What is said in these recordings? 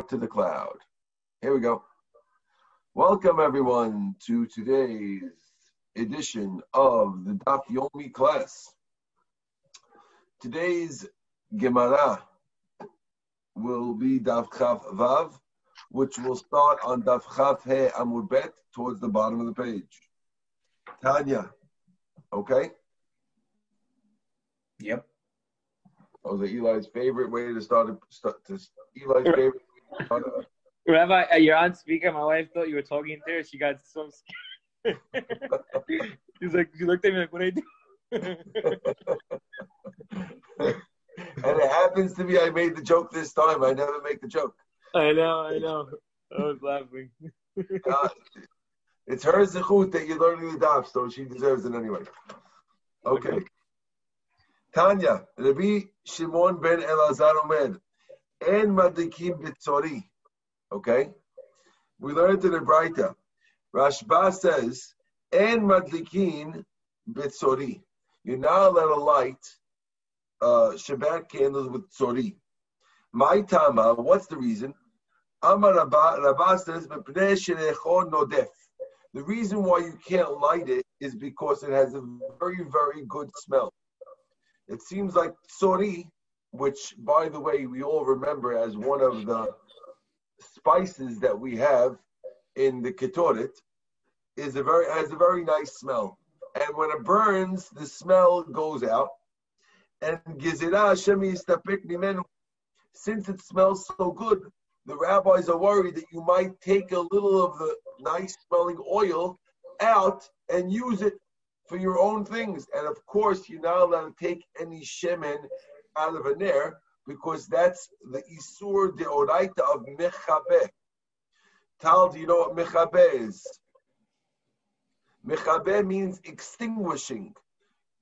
talk to the cloud. Here we go. Welcome everyone to today's edition of the Daf Yomi class. Today's Gemara will be Daf Chaf Vav, which will start on Daf Chaf He Amud Bet towards the bottom of the page. Tanya, okay? Yep. That was Eli's favorite way to start. A, start to, Eli's favorite. Rabbi, uh, you're on speaker. My wife thought you were talking to her. She got so scared. She's like, she looked at me like, what I do? and it happens to be I made the joke this time. I never make the joke. I know, I know. I was laughing. Uh, it's her zechut that you're learning the daf, so she deserves it anyway. Okay. Tanya, Rabbi Shimon ben Elazar Omed, En Madikim Bitzori. Okay? We learned in the Braita. Rashba says, En Madlikin Bitzori. You're not allowed to light uh, Shabbat candles with Tzori. My Tama, what's the reason? Amar Rabba, says, "Mepnei shenechon nodef." The reason why you can't light it is because it has a very, very good smell. It seems like tsori, which, by the way, we all remember as one of the spices that we have in the ketoret, is a very has a very nice smell. And when it burns, the smell goes out. And. Since it smells so good, the rabbis are worried that you might take a little of the nice smelling oil out and use it for your own things. And of course, you're not allowed to take any shemen out of an air because that's the isur de oraita of mechabe. Tal, do you know what mechabe is? Mechabe means extinguishing.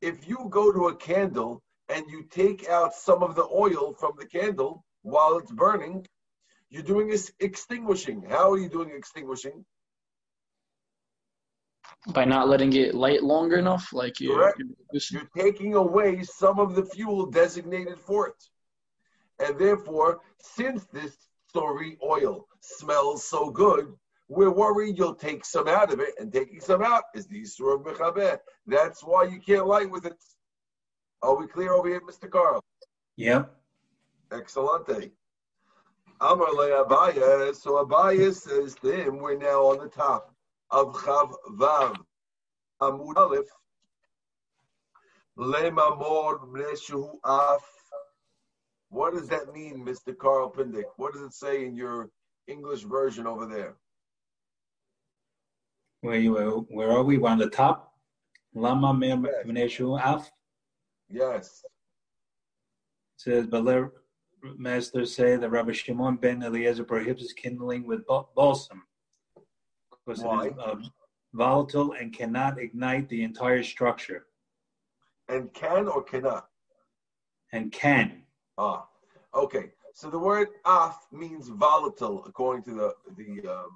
If you go to a candle and you take out some of the oil from the candle while it's burning, you're doing is extinguishing. How are you doing extinguishing? By not letting it light longer enough, like you. Correct. You're taking away some of the fuel designated for it. And therefore, since this tsori oil smells so good, we're worried you'll take some out of it, and taking some out is the Yisur of Mechabeh. That's why you can't light with it. Are we clear over here, Mr. Carl? Yep. Excellente. Amar le Abaya. So Abaya says to him, we're now on the top of Chav Vav. Amud Aleph. Lemamor Mneshu Af. What does that mean, Mr. Carl Pindick? What does it say in your English version over there? Where you where are we? We're on the top. Lama Mneshu Af. Yes. says, but let Master say that Rabbi Shimon ben Eliezer prohibits kindling with balsam because Why? it is uh, volatile and cannot ignite the entire structure And can or cannot? and can. Ah, okay. So the word af means volatile, according to the the um,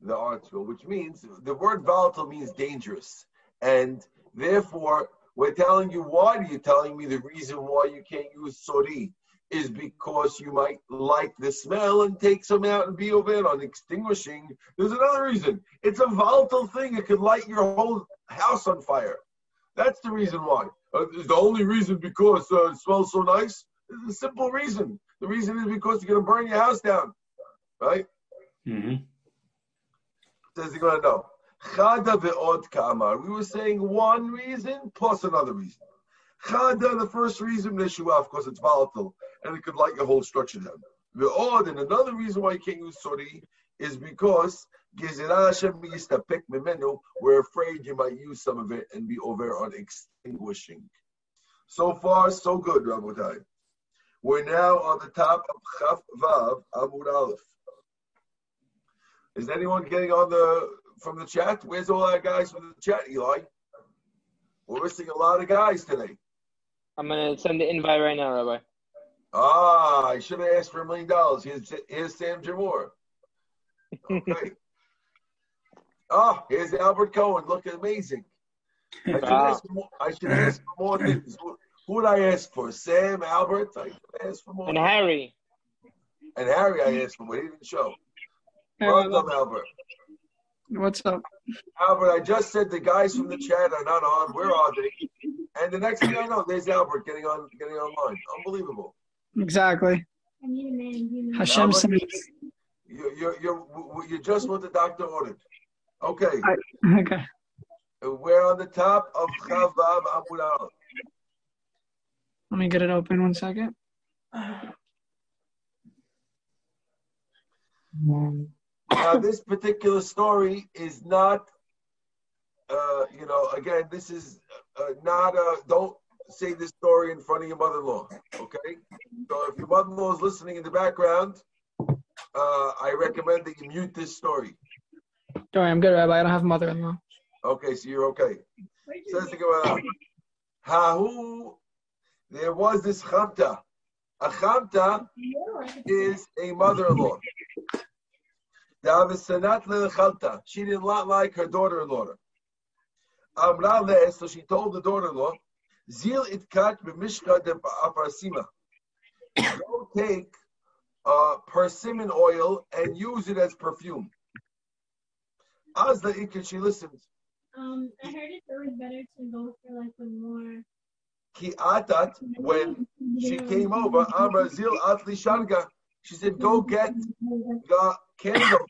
the article, which means the word volatile means dangerous, and therefore we're telling you why are you telling me the reason why you can't use sori is because you might like the smell and take some out and be over it on extinguishing. There's another reason. It's a volatile thing. It could light your whole house on fire. That's the reason why. Uh, the only reason because uh, it smells so nice? It's a simple reason. The reason is because you're going to burn your house down, right? Mm-hmm. Says you're going to know. Chada ve'od kamar. We were saying one reason plus another reason. Chada, the first reason, Neshua, of course, it's volatile and it could light your whole structure down. odd, and another reason why you can't use sori is because we're afraid you might use some of it and be over on extinguishing. So far, so good, Rabotai. We're now on the top of Chaf Vav Amud Aleph. Is anyone getting on the from the chat? Where's all our guys from the chat, Eli? We're missing a lot of guys today. I'm gonna send the invite right now, Rabbi. Ah, I should have asked for a million dollars. Here's, here's Sam Jamor. Okay. oh, here's Albert Cohen, looking amazing. I should, Wow. ask, for more, I should ask for more things. Who, who would I ask for? Sam, Albert? I should ask for more. And Harry. And Harry, I asked him, but he didn't show. Hey, Welcome, Albert. What's up? Albert, I just said the guys from the chat are not on. Where are they? And the next thing I know, there's Albert getting on, getting online. Unbelievable. Exactly. Hashem Albert, sent. You're, you're, you're, you're just what the doctor ordered. Okay, Okay. we're on the top of Chavav Amud Let me get it open one second. Now, this particular story is not, uh, you know, again, this is uh, not a, don't say this story in front of your mother in law, okay? So if your mother in law is listening in the background, uh, I recommend that you mute this story. Don't worry, I'm good, Rabbi. I don't have mother-in-law. Okay, so you're okay. Says the Gemara, Hahu, there was this chamta. A chamta is a mother-in-law. She did not like her daughter-in-law. Amra le, so she told the daughter-in-law, Zil itkat b'mishka de afarsima. Go take uh, persimmon oil and use it as perfume. As the ikit, she listened. Um, I heard it's always better to go for like a more. Ki atat, when she came over, Amra zil atli shanga. She said, go get the candle.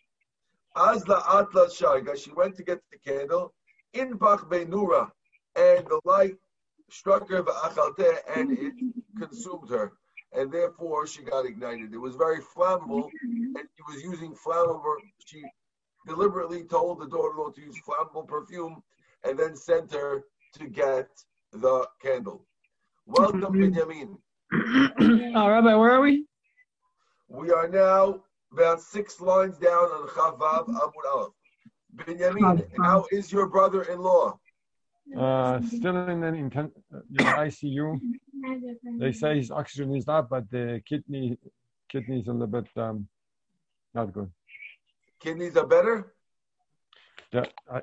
As la atla shanga, she went to get the candle. In bach benura, and the light struck her and it consumed her. And therefore, she got ignited. It was very flammable, and she was using flammable. She deliberately told the daughter-in-law to use flammable perfume, and then sent her to get the candle. Welcome, Benjamin. oh, Rabbi, where are we? We are now about six lines down on Chavav Amud Aleph. Benjamin, how is your brother-in-law? Uh, still in an inten- uh, you know, ICU. They say his oxygen is up, but the kidney kidney is a little bit um, not good. Kidneys are better? The, I,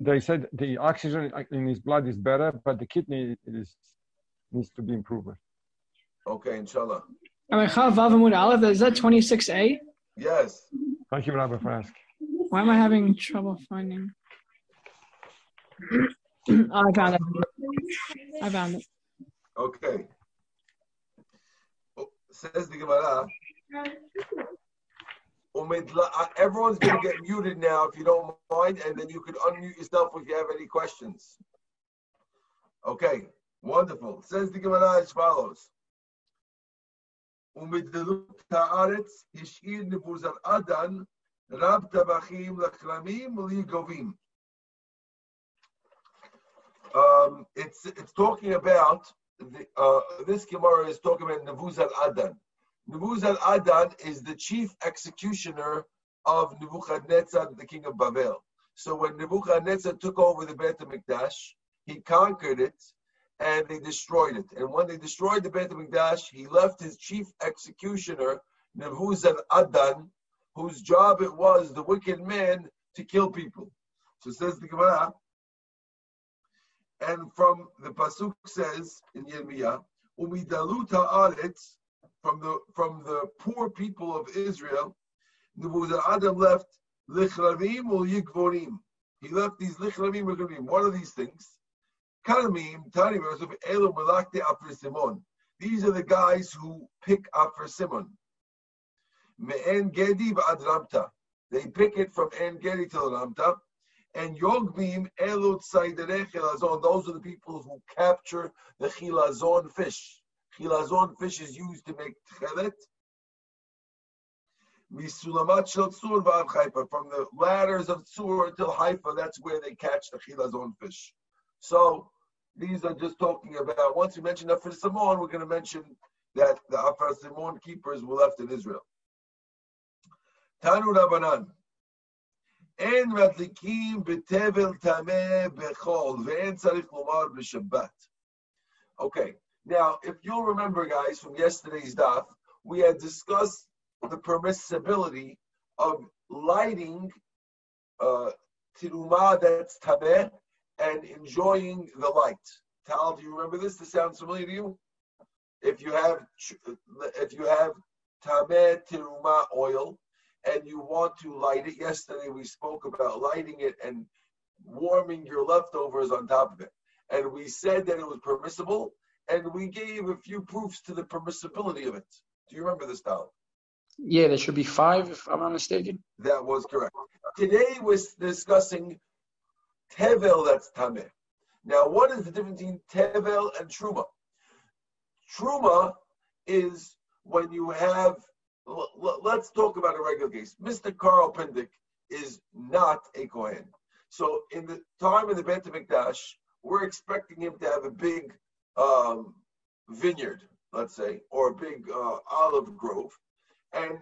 they said the oxygen in his blood is better, but the kidney is needs to be improved. Okay, inshallah. Rabbi Chav Vav Amud Aleph, is that 26A? Yes. Thank you, Rabbi, for asking. Why am I having trouble finding? oh, I found it. I found it. Okay. Oh, Says the Gemara. Umidla- uh, Everyone's going to get muted now if you don't mind, and then you can unmute yourself if you have any questions. Okay, wonderful. Says the Gemara as follows. ומדלות הארץ השאיר נבוזראדן רב טבחים לכרמים וליגובים. um, it's it's talking about the, uh, this Gemara is talking about Nebuzat Adan. Nebuzat Adan is the chief executioner of Nebuchadnezzar, the king of Babel. So when Nebuchadnezzar took over the Beit HaMikdash, he conquered it and they destroyed it. And when they destroyed the Beit HaMikdash, he left his chief executioner, Nebuzat Adan, whose job it was, the wicked man, to kill people. So says the Gemara, and from the pasuk says in Yirmiyah, "Umidalut haaretz," from the from the poor people of Israel, Adam left lichravim or yikvorim. He left these lichravim or yikvorim. What are these things? Kalamim, tani of elu melakte afarsimon. These are the guys who pick afarsimon. Me'en gedi v'ad They pick it from En Gedi to Ramta. And Yogbim Elut Saidere Chilazon, those are the people who capture the Chilazon fish. Chilazon fish is used to make Tchelet. Misulamat Shel Tzur Vav Haifa, from the ladders of Tzur until Haifa, that's where they catch the Chilazon fish. So these are just talking about, once we mention Afarsimon, we're going to mention that the Afarsimon keepers were left in Israel. Tanu Rabbanan. אין מדליקים בתבל טמא בחול, ואין צריך לומר בשבת. Okay, now if you'll remember guys from yesterday's daf, we had discussed the permissibility of lighting uh, tiruma that's tameh and enjoying the light. Tal, do you remember this? This sounds familiar to you? If you have if you have tameh tiruma oil and you want to light it, yesterday we spoke about lighting it and warming your leftovers on top of it. And we said that it was permissible, and we gave a few proofs to the permissibility of it. Do you remember this, Tal? Yeah, there should be five, if I'm not mistaken. That was correct. Today we're discussing tevel that's tameh. Now, what is the difference between tevel and truma? Truma is when you have. Let's talk about a regular case. Mr. Carl Pindick is not a Kohen. So, in the time of the Beit Mikdash, we're expecting him to have a big um, vineyard, let's say, or a big uh, olive grove, and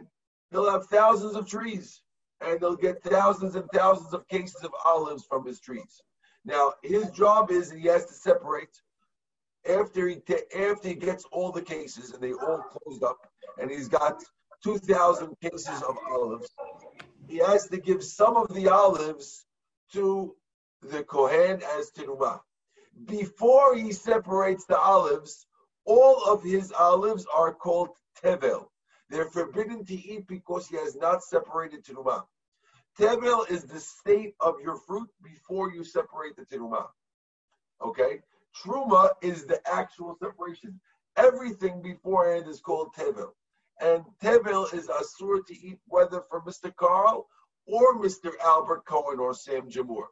he'll have thousands of trees, and they'll get thousands and thousands of cases of olives from his trees. Now, his job is he has to separate after he after he gets all the cases and they all closed up, and he's got two thousand cases of olives. He has to give some of the olives to the kohen as terumah. Before he separates the olives, all of his olives are called tevel. They're forbidden to eat because he has not separated terumah. Tevel is the state of your fruit before you separate the terumah. Okay? Truma is the actual separation. Everything beforehand is called tevel. And tevel is asur to eat whether for Mr. Carl or Mr. Albert Cohen or Sam Jamur.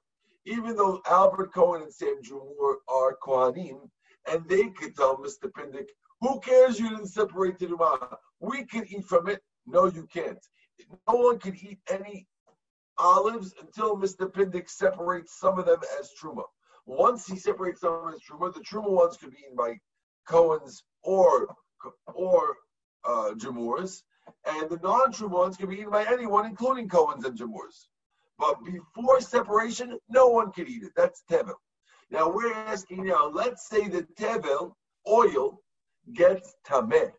Even though Albert Cohen and Sam Jamur are Kohanim, and they could tell Mr. Pindick, who cares you didn't separate the Terumah? We can eat from it. No, you can't. No one can eat any olives until Mr. Pindick separates some of them as Truma. Once he separates some of as Truma, the Truma ones could be eaten by Cohen's or or uh, Jamurs, and the non-Truma ones can be eaten by anyone, including Cohen's and Jamurs. But before separation, no one can eat it. That's Tevel. Now we're asking now, let's say the Tevel oil gets Tameh.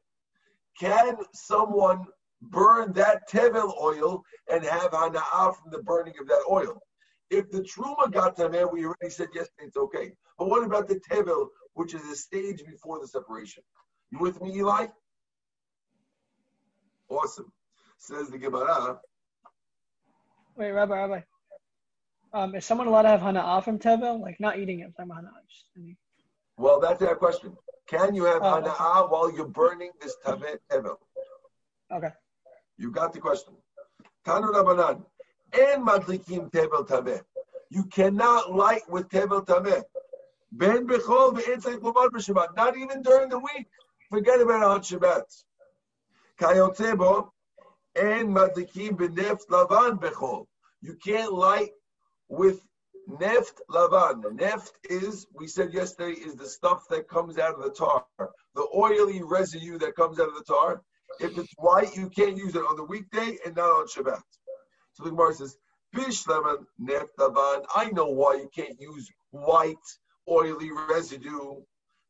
Can someone burn that Tevel oil and have Hana'ah from the burning of that oil? If the Truma got Tameh, we already said yesterday it's okay. But what about the Tevel, which is a stage before the separation? You with me, Eli? Awesome. Says the Gemara. Wait, Rabbi, Rabbi. Um, is someone allowed to have hana'ah from tevel? Like not eating it, but hana'ah. Just, I mean, Well, that's our question. Can you have Oh. Hana'ah while you're burning this Tevel? okay. You got the question. Tanu Rabbanan. And madlikim tevel tameh. You cannot light with tevel tameh. Ben bechol ve'etzay kumar b'shabbat. Not even during the week. Forget about on Shabbat. Kayotzebo. And madlikim beneft lavan bechol. You can't light with neft lavan. Neft is, we said yesterday, is the stuff that comes out of the tar. The oily residue that comes out of the tar. If it's white, you can't use it on the weekday and not on Shabbat. So the Gemara says, Bishleman neftavan. I know why you can't use white, oily residue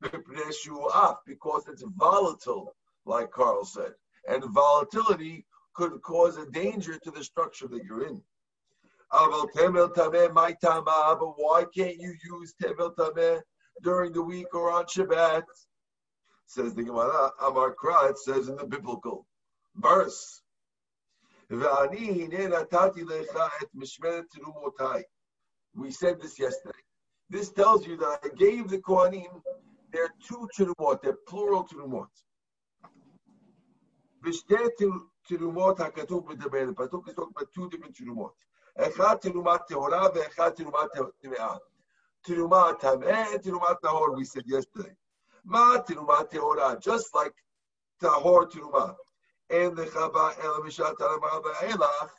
because it's volatile, like Carl said. And volatility could cause a danger to the structure that you're in. But why can't you use tevel tameh during the week or on Shabbat? Says the Gemara, Amar Kra, it says in the biblical verse. We said this yesterday. This tells you that I gave the Kohanim their two terumot, their plural terumot. V'shtei ter- terumot hakatuv b'daber. The pasuk is talking about two different terumat tehora ve'echad terumat teme'ah. Terumat tameh and terumat tahor. We said yesterday. Ma terumat tehora, just like tahor terumah. And the chava el mishat elach.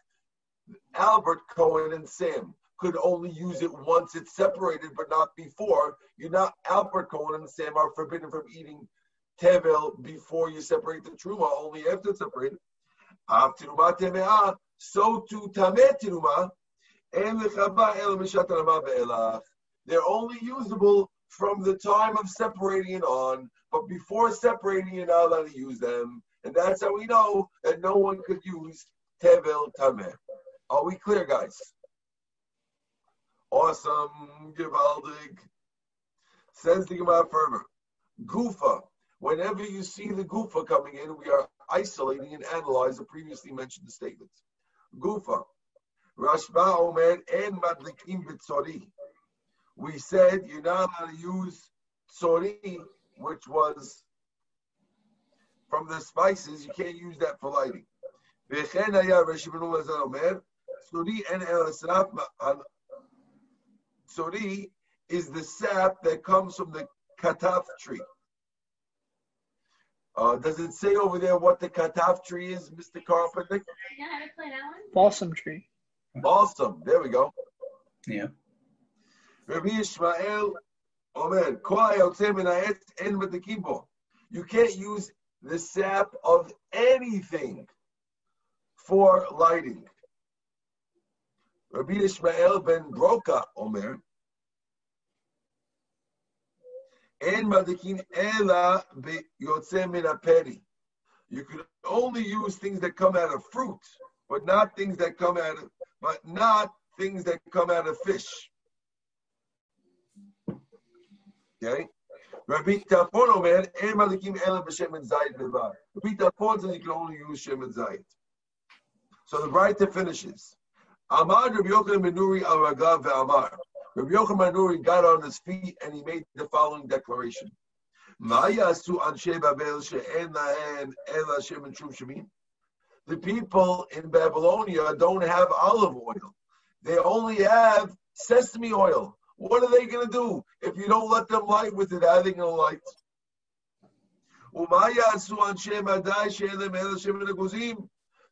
Albert Cohen and Sam could only use it once it's separated, but not before. You're not Albert Cohen and Sam are forbidden from eating tevel before you separate the truma, only after it's separated. Av teruma temeah, so too tameh teruma, and the chaba el mishat. They're only usable from the time of separating it on, but before separating you're not allowed to use them. And that's how we know that no one could use tevel tameh. Are we clear, guys? Awesome, gewaldig. Says the Gemara further. Gufa. Whenever you see the Gufa coming in, we are isolating and analyze the previously mentioned statements. Gufa. Rashba Omer and Madlikim Bitsori. We said you're not allowed to use tsori, which was from the spices. You can't use that for lighting. וכן היה רש"י בן אלעזר אומר, צורי אין אלא שרף, צורי is the sap that comes from the kataf tree. Uh, does it say over there what the kataf tree is, Mr. Carpenter? Yeah, how to play that one? Balsam tree. Balsam. There we go. Yeah. Rabbi Ishmael Omer, "Kol hayotze min ha'etz en medlikim. You can't use the sap of anything for lighting. Rabbi Ishmael ben Broka Omer, En madikin ela beyotze. You can only use things that come out of fruit, but not things that come out of, but not things that come out of fish. Okay? Rabbi Tarfon Omer, En madikim ela b'shem and zayit bevar. Rabbi Tarfon says you can only use shem and zayit. So the writer finishes. Amar Rabbi Yochanan ben Nuri al Ragav ve'amar. Rabbi Yochanan Nuri got on his feet and he made the following declaration. The people in Babylonia don't have olive oil. They only have sesame oil. What are they going to do? If you don't let them light with it, how are they going light?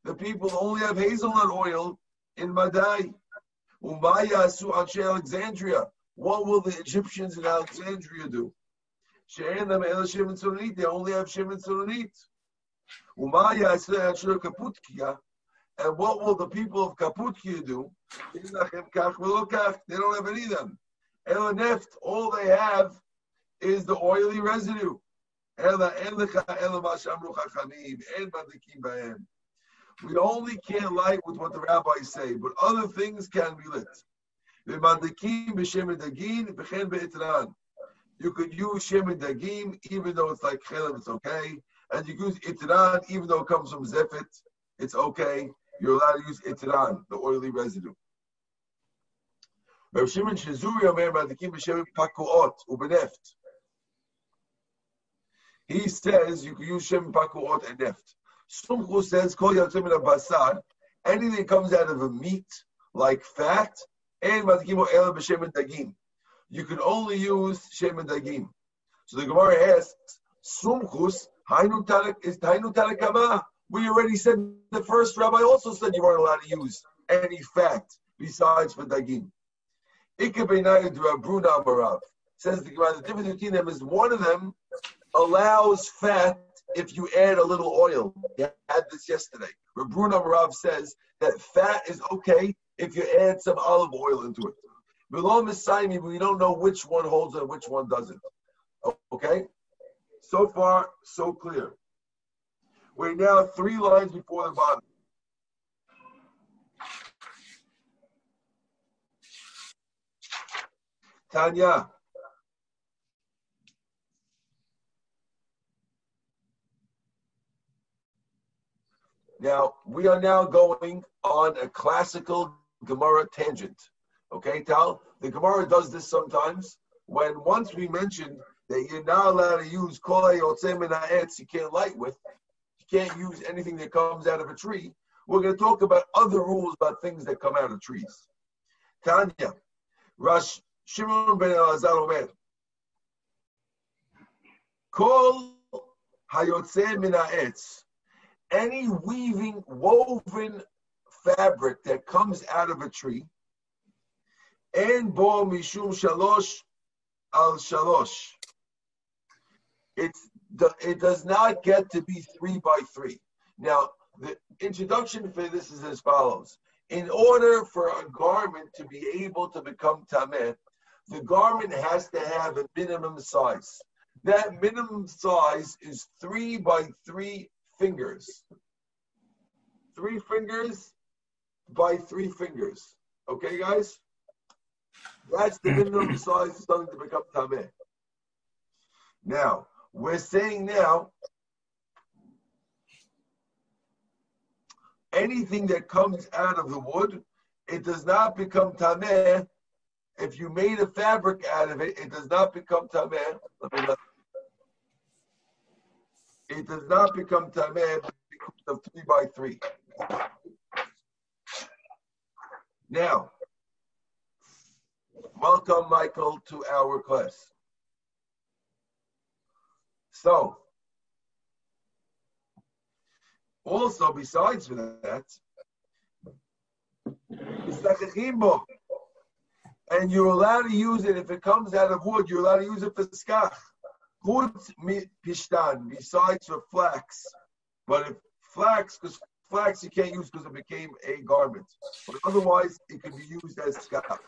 The people only have hazelnut oil in Madai. Alexandria. What will the Egyptians in Alexandria do? They only have Shem and Tsunanit. And what will the people of Kaputkia do? They don't have any of them. El neft, all they have is the oily residue. Ela en lecha ela ma badikim. We only can't light with what the rabbis say, but other things can be lit. You could use shem dagim even though it's like chelev, it's okay. And you use itran even though it comes from zefet, it's okay. You're allowed to use itran, the oily residue. Rav Shimon Shizuri Omer madlikim b'shem pakuot u'beneft. He says you can use shem pakuot and neft. Sumchu says, Kol yatzim min basar, anything comes out of a meat, like fat, and matikimo el b'shem dagim. You can only use shem dagim. So the Gemara asks, Sumchus, hainu is hainu tarik We already said the first rabbi also said you weren't allowed to use any fat besides for dagim. Says the Gemara. The difference between them is one of them allows fat if you add a little oil. We had this yesterday. Rabruna Rav says that fat is okay if you add some olive oil into it. Below Messiah, we don't know which one holds and which one doesn't. Okay? So far, so clear. We're now three lines before the bottom. Tanya. Now, we are now going on a classical Gemara tangent. Okay, Tal? The Gemara does this sometimes. When once we mentioned that you're not allowed to use kolei etz, you can't light with, you can't use anything that comes out of a tree. We're going to talk about other rules about things that come out of trees. Tanya, Rash Shimon ben Elazar Omer, Kol hayotze min ha'etz, any weaving, woven fabric that comes out of a tree, and bo mishum shalosh al shalosh. It's it does not get to be three by three. Now, the introduction for this is as follows. In order for a garment to be able to become tameh, the garment has to have a minimum size. That minimum size is three by three fingers. Three fingers by three fingers. Okay, guys? That's the minimum size of something to become tameh. Now, we're saying now anything that comes out of the wood, it does not become tameh. If you made a fabric out of it, it does not become tameh. It does not become tameh because of three by three. Now, welcome, Michael, to our class. So, also besides that, it's like a chimbo. And you're allowed to use it if it comes out of wood. You're allowed to use it for skach. Besides for flax. But if flax, because flax you can't use because it became a garment. But otherwise, it can be used as skach.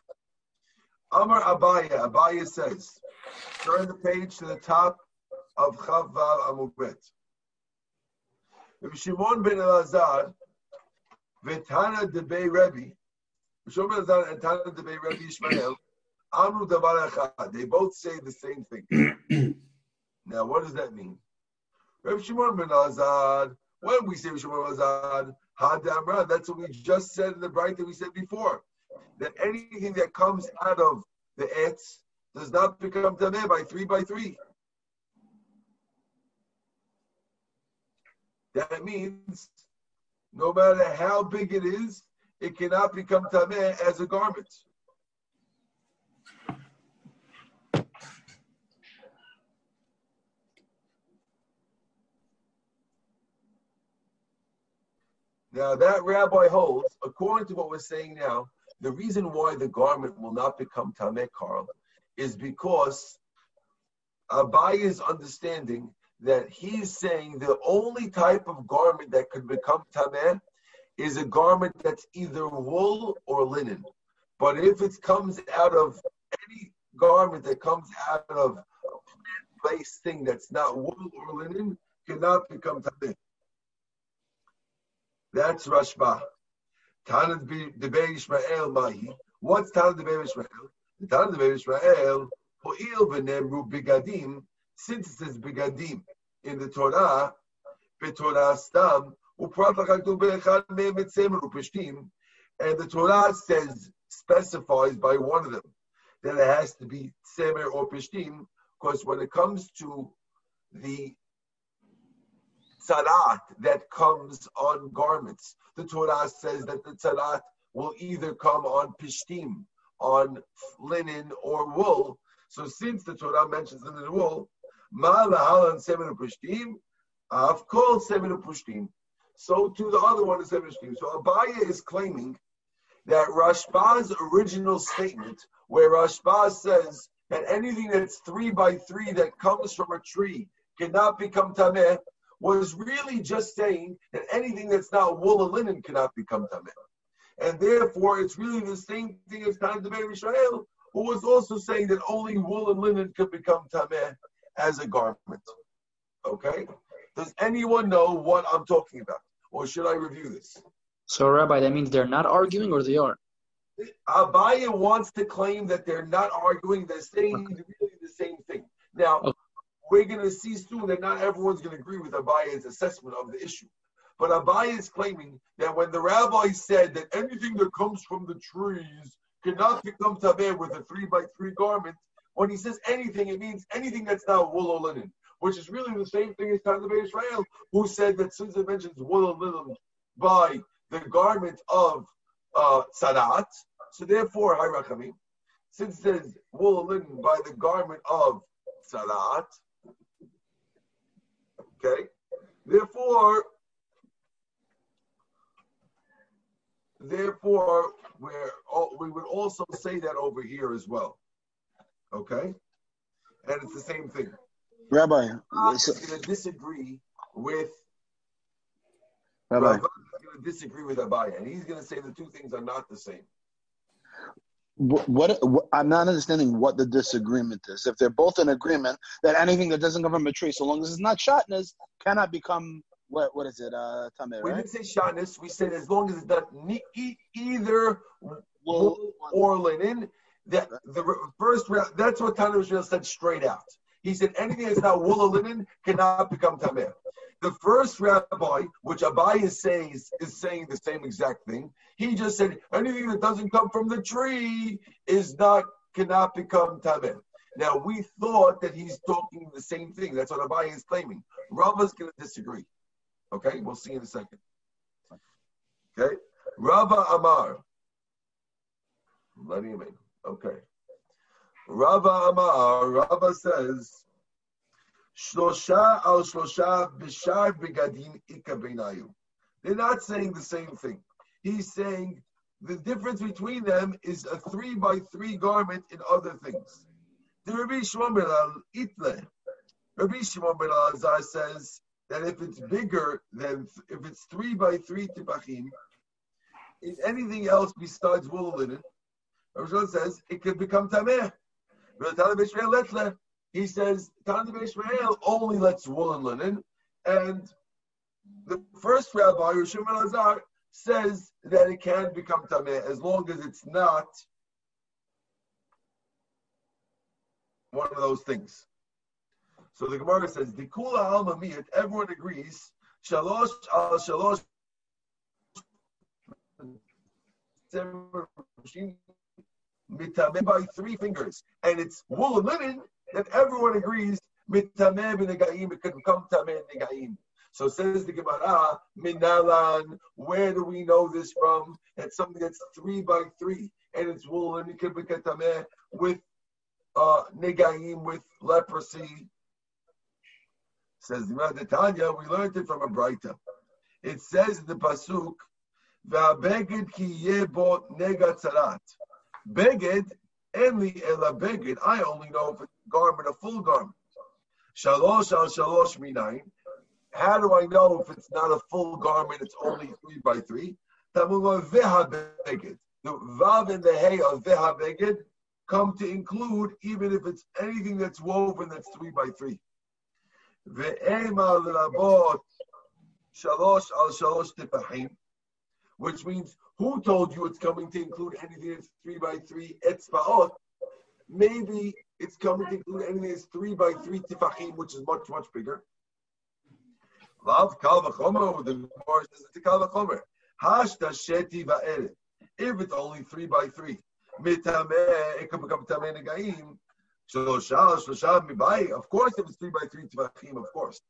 Amar Abaya, Abaya says, turn the page to the top of Chav Vav Amubet. Rabbi Shimon ben Elazar, Vetana Debei Rebbe, Shimon ben Elazar and Tana Debei Rebbe Ishmael, Amru Davar. They both say the same thing. now, what does that mean? Rabbi Shimon ben Elazar, when we say Rabbi Shimon ben Elazar, Hadamra, that's what we just said in the bright that we said before. That anything that comes out of the etz does not become tameh by three by three. That means no matter how big it is, it cannot become tameh as a garment. Now that rabbi holds, according to what we're saying now, the reason why the garment will not become tameh, Carl, is because Abaya's understanding that he's saying the only type of garment that could become tameh is a garment that's either wool or linen. But if it comes out of any garment that comes out of a place thing that's not wool or linen, cannot become tameh. That's Rashba. Tanat Debei Ishmael Mahi. What's Tanat Debei Ishmael? The Tanat Debei Ishmael, Ho'il v'nemru bigadim, since it says bigadim in the Torah, betorah stam, uprat l'chaktu be'echad me'em etzemer u'peshtim, and the Torah says, specifies by one of them, that it has to be tzemer or peshtim, because when it comes to the tzarat that comes on garments. The Torah says that the tzarat will either come on pishtim, on linen or wool. So since the Torah mentions linen and wool, ma lahalan seven pishtim, of called seven pishtim. So to the other one is seven pishtim. So Abaya is claiming that Rashba's original statement, where Rashba says that anything that's three by three that comes from a tree cannot become tameh, was really just saying that anything that's not wool or linen cannot become tameh. And therefore, it's really the same thing as Tan Debei Israel, who was also saying that only wool and linen could become tameh as a garment. Okay? Does anyone know what I'm talking about? Or should I review this? So, Rabbi, that means they're not arguing or they are? Abaya wants to claim that they're not arguing, they're saying really the same thing. Now, Okay. We're going to see soon that not everyone's going to agree with Abaya's assessment of the issue. But Abaya is claiming that when the rabbi said that anything that comes from the trees cannot become tameh with a three by three garment, when he says anything, it means anything that's not wool or linen, which is really the same thing as Tanzabeh Israel, who said that since it mentions wool or linen by the garment of uh, sadat, so therefore, hi Rachamim, since it says wool or linen by the garment of sadat, okay, therefore, therefore, we're, we would also say that over here as well, okay, and it's the same thing. Rabbi, I'm going to disagree with Rabbi, is going to disagree with Abaya, and he's going to say the two things are not the same. What, what, I'm not understanding what the disagreement is. If they're both in agreement that anything that doesn't come from a tree, so long as it's not shatnez, cannot become what what is it? Uh, We right? didn't say shatnez. We said as long as it's not ne- either Wool wool or linen. That the first that's what Tana Israel said straight out. He said anything that's not wool or linen cannot become tameh. The first rabbi, which Abai is saying, is, is saying the same exact thing. He just said anything that doesn't come from the tree is not cannot become tameh. Now we thought that he's talking the same thing. That's what Abai is claiming. Rava's going to disagree. Okay, we'll see in a second. Okay, Rava Amar. Letting him in. Okay. Rava Amar. Rava says. Shlosha al shlosha b'shar begadim ika. They're not saying the same thing. He's saying the difference between them is a three by three garment in other things. The Rabbi Shimon Itle, Rabbi Shimon ben Azar says that if it's bigger than, if it's three by three tibachim, in anything else besides wool and linen, Rabbi Shimon says it could become tameh. He says only lets wool and linen, and the first rabbi, Rishon ben Azar, says that it can become tameh as long as it's not one of those things. So the Gemara says, "Dikula alma miyat." Everyone agrees. Shalosh al shalosh. Mitameh by three fingers, and it's wool and linen. That everyone agrees mitameh b'negaim. It can become tameh negaim. So says the Gemara, Minalan, where do we know this from? It's something that's three by three, and it's wool, and it can become tameh with uh, negaim with leprosy. Says the Tanya, we learned it from a Braita. It says in the pasuk, "Va'beged ki yebo nega tzarat." Beged enli ela beged. I only know if it's a garment, a full garment. Shalosh al shalosh minayin. How do I know if it's not a full garment? It's only three by three. The vav and the hey of veha beged come to include even if it's anything that's woven that's three by three. Which means, who told you it's coming to include anything that's three by three etzbaot? Maybe it's coming to include anything that's three by three tifachim, which is much, much bigger. Love kal v'chomer, the Gemara says it's kal v'chomer. Hashta sheti va'eret. If it's only three by three it could become tameh negaim. Shlosha, shlosha mibai. Of course, if it's three by three tvachim, of course.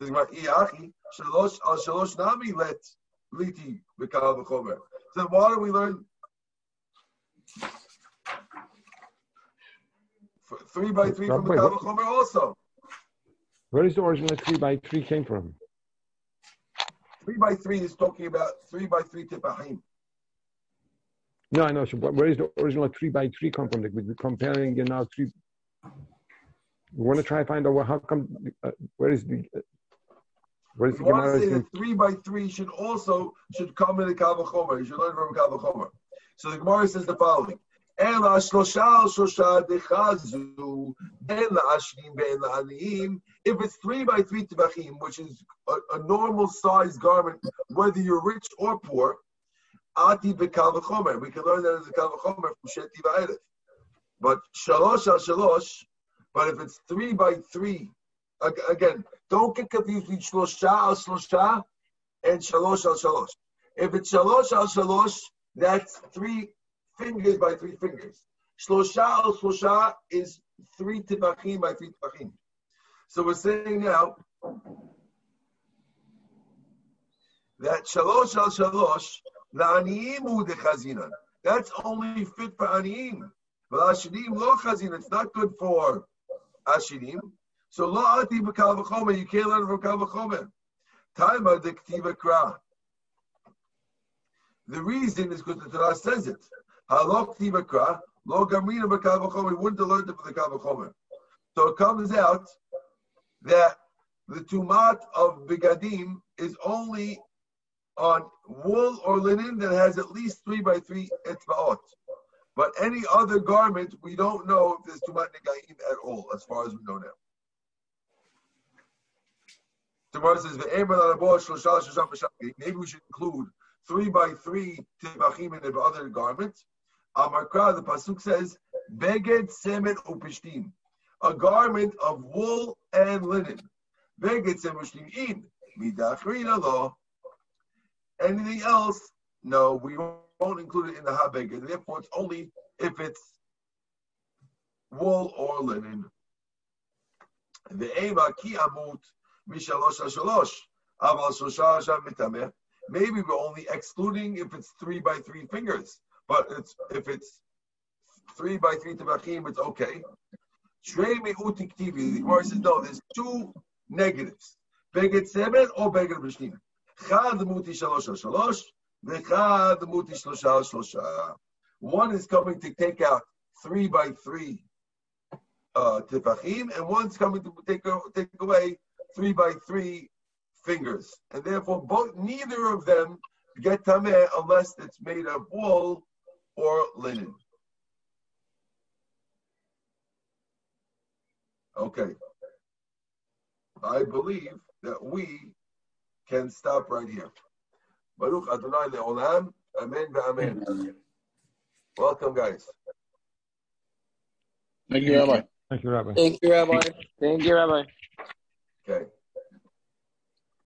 Shalosh al shalosh nami let liti b'kal v'chomer. So why do we learn three by three from b'kal v'chomer also? Where is the original three by three came from? Three by three is talking about three by three tipahim. No, I know. So where is the original three by three come from? Like we're comparing you now three. We want to try and find out well, how come. Uh, where is the? Uh, where is the Gemara? Say that three by three should also should come in the Kavachomer. You should learn from Kavachomer. So the Gemara says the following: Ela shlosha shlosha dechazu ben la'ashnim ben la'aniyim. If it's three by three tevachim, which is a, a normal size garment, whether you're rich or poor, Ati bekal. We can learn that as a kal v'chomer from Sheti v'ayret. But shalosh al shalosh, but if it's three by three, again, don't get confused between shlosha al shlosha and shalosh al shalosh. If it's shalosh al shalosh, that's three fingers by three fingers. Shlosha al shlosha is three tibachim by three tibachim. So we're saying now that shalosh al shalosh aniyim the. That's only fit for aniyim. But ashirim lo chazina. It's not good for ashirim. So lo ati b'kal v'chomer. You can't learn from kal v'chomer. Taima the ktiva kra. The reason is because the Torah says it. Halok ktiva kra. Lo gamrina b'kal v'chomer. We wouldn't have learned it from the kal v'chomer. So it comes out that the tumat of bigadim is only on wool or linen that has at least three by three etzbaot. But any other garment, we don't know if there's tumat negaim at all, as far as we know now. Tomorrow says maybe we should include three by three tibachim in the other garment. Amarkra, the pasuk says beged semen upishtim. a garment of wool and linen. Beged Vegetzem in midachrina lo. Anything else? No, we won't include it in the habeged. Therefore, it's only if it's wool or linen. Ve'ema ki amut Maybe we're only excluding if it's three by three fingers, but it's if it's three by three tefachim, it's okay. The Gemara says no. There's two negatives. Beged seven or beged b'shnim. Chad muti shalosh al shalosh. V'chad muti shlosha shlosha. One is coming to take out three by three uh, tefachim, and one's coming to take take away three by three fingers, and therefore both neither of them get tameh unless it's made of wool or linen. Okay. I believe that we can stop right here. Baruch Adonai le'olam. Amen ve'amen. Welcome, guys. Thank you, Rabbi. Thank you, Rabbi. Thank you, Rabbi. Thank you, Rabbi. Okay.